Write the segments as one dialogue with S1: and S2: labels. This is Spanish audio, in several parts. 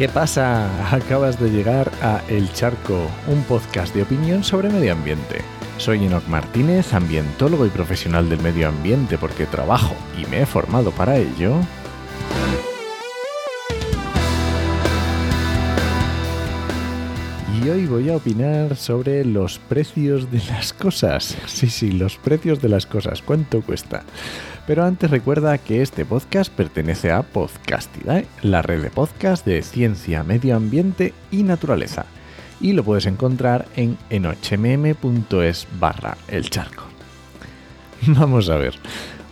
S1: ¿Qué pasa? Acabas de llegar a El Charco, un podcast de opinión sobre medio ambiente. Soy Enoc Martínez, ambientólogo y profesional del medio ambiente porque trabajo y me he formado para ello. Y hoy voy a opinar sobre los precios de las cosas. Sí, sí, los precios de las cosas. ¿Cuánto cuesta? Pero antes recuerda que este podcast pertenece a Podcastidae, la red de podcast de ciencia, medio ambiente y naturaleza. Y lo puedes encontrar en enochmm.es barra el charco. Vamos a ver.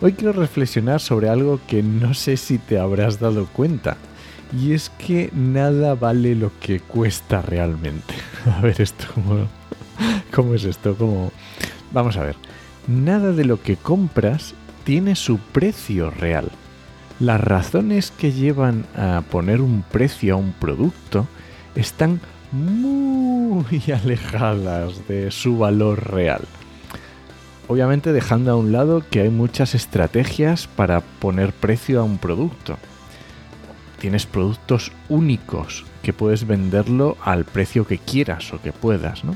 S1: Hoy quiero reflexionar sobre algo que no sé si te habrás dado cuenta. Y es que nada vale lo que cuesta realmente. A ver esto, ¿cómo, es esto? ¿Cómo... Vamos a ver. Nada de lo que compras tiene su precio real. Las razones que llevan a poner un precio a un producto están muy alejadas de su valor real. Obviamente dejando a un lado que hay muchas estrategias para poner precio a un producto. Tienes productos únicos que puedes venderlo al precio que quieras o que puedas, ¿no?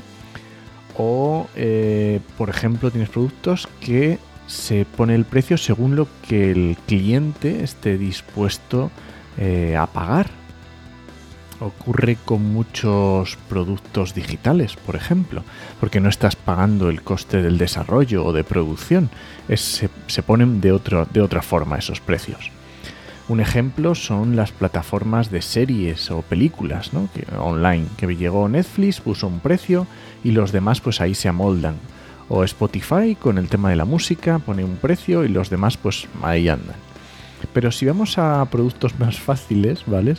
S1: O, eh, por ejemplo, tienes productos que se pone el precio según lo que el cliente esté dispuesto eh, a pagar. Ocurre con muchos productos digitales, por ejemplo, porque no estás pagando el coste del desarrollo o de producción, se, ponen de, de otra forma esos precios. Un ejemplo son las plataformas de series o películas ¿no? online, que llegó Netflix, puso un precio y los demás pues ahí se amoldan o Spotify con el tema de la música pone un precio y los demás pues ahí andan. Pero si vamos a productos más fáciles, ¿vale?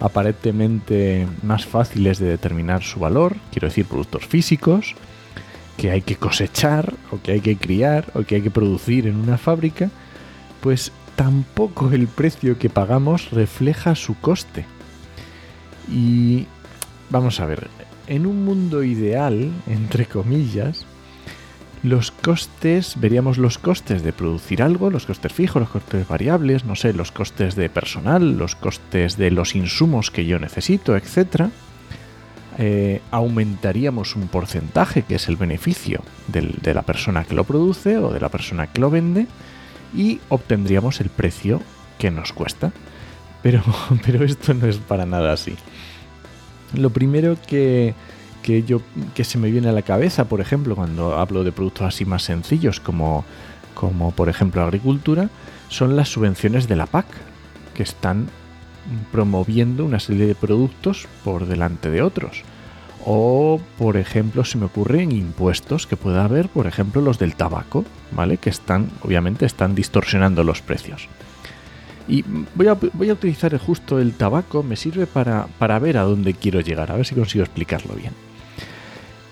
S1: Aparentemente más fáciles de determinar su valor, quiero decir productos físicos, que hay que cosechar o que hay que criar o que hay que producir en una fábrica, pues tampoco el precio que pagamos refleja su coste. Y vamos a ver, en un mundo ideal, entre comillas, los costes, veríamos los costes de producir algo, los costes fijos, los costes variables, no sé, los costes de personal, los costes de los insumos que yo necesito, etc. Eh, aumentaríamos un porcentaje, que es el beneficio de la persona que lo produce o de la persona que lo vende, y obtendríamos el precio que nos cuesta. Pero, pero esto no es para nada así. Lo primero que, que, yo, que se me viene a la cabeza, por ejemplo, cuando hablo de productos así más sencillos como, como por ejemplo agricultura, son las subvenciones de la PAC, que están promoviendo una serie de productos por delante de otros. O, por ejemplo, se me ocurren impuestos que pueda haber, por ejemplo, los del tabaco, ¿vale? Que están, obviamente, están distorsionando los precios. Y voy a, voy a utilizar justo el tabaco, me sirve para, para ver a dónde quiero llegar, a ver si consigo explicarlo bien.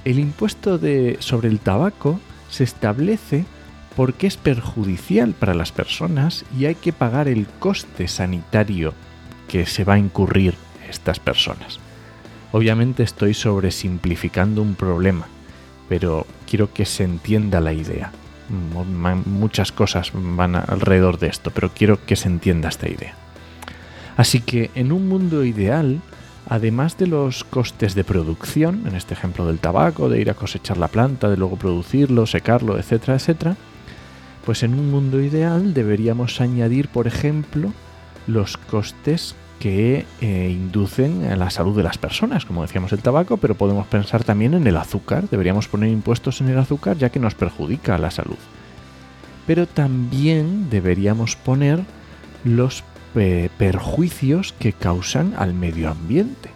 S1: El impuesto de, sobre el tabaco se establece porque es perjudicial para las personas y hay que pagar el coste sanitario que se va a incurrir estas personas. Obviamente estoy sobresimplificando un problema, pero quiero que se entienda la idea. Muchas cosas van alrededor de esto, pero quiero que se entienda esta idea. Así que en un mundo ideal, además de los costes de producción, en este ejemplo del tabaco, de ir a cosechar la planta, de luego producirlo, secarlo, etcétera, etcétera, pues en un mundo ideal deberíamos añadir, por ejemplo, los costes que eh, inducen a la salud de las personas, como decíamos el tabaco, pero podemos pensar también en el azúcar, deberíamos poner impuestos en el azúcar ya que nos perjudica la salud. Pero también deberíamos poner los perjuicios que causan al medio ambiente.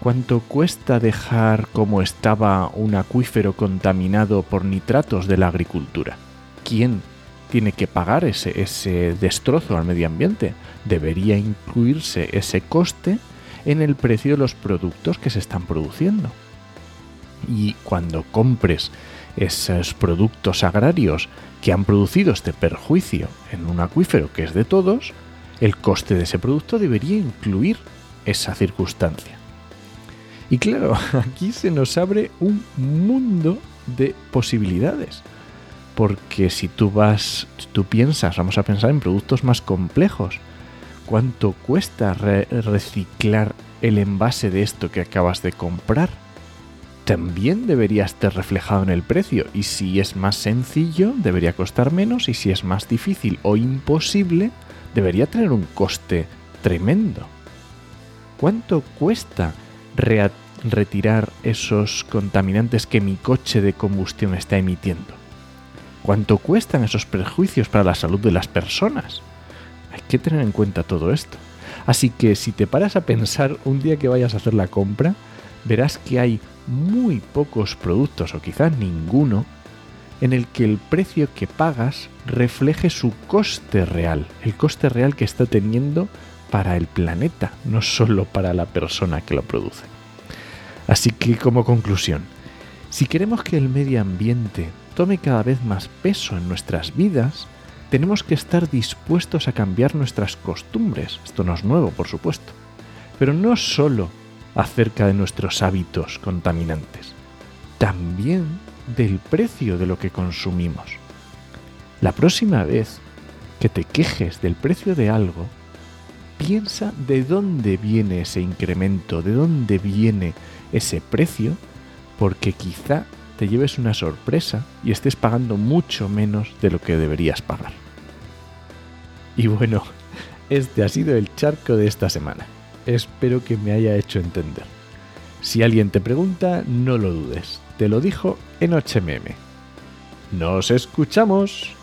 S1: ¿Cuánto cuesta dejar como estaba un acuífero contaminado por nitratos de la agricultura? ¿Quién tiene que pagar ese, ese destrozo al medio ambiente? Debería incluirse ese coste en el precio de los productos que se están produciendo. Y cuando compres esos productos agrarios que han producido este perjuicio en un acuífero que es de todos, el coste de ese producto debería incluir esa circunstancia. Y claro, aquí se nos abre un mundo de posibilidades. Porque si tú vas, tú piensas, vamos a pensar en productos más complejos. ¿Cuánto cuesta reciclar el envase de esto que acabas de comprar también debería estar reflejado en el precio y si es más sencillo debería costar menos y si es más difícil o imposible debería tener un coste tremendo. ¿Cuánto cuesta retirar esos contaminantes que mi coche de combustión está emitiendo? ¿Cuánto cuestan esos prejuicios para la salud de las personas? Hay que tener en cuenta todo esto. Así que si te paras a pensar un día que vayas a hacer la compra, verás que hay muy pocos productos o quizás ninguno en el que el precio que pagas refleje su coste real, el coste real que está teniendo para el planeta, no solo para la persona que lo produce. Así que como conclusión, si queremos que el medio ambiente tome cada vez más peso en nuestras vidas, tenemos que estar dispuestos a cambiar nuestras costumbres. Esto no es nuevo, por supuesto. Pero no solo acerca de nuestros hábitos contaminantes, también del precio de lo que consumimos. La próxima vez que te quejes del precio de algo, piensa de dónde viene ese incremento, de dónde viene ese precio, porque quizá te lleves una sorpresa y estés pagando mucho menos de lo que deberías pagar. Y bueno, este ha sido el charco de esta semana. Espero que me haya hecho entender. Si alguien te pregunta, no lo dudes. Te lo dijo en HMM. ¡Nos escuchamos!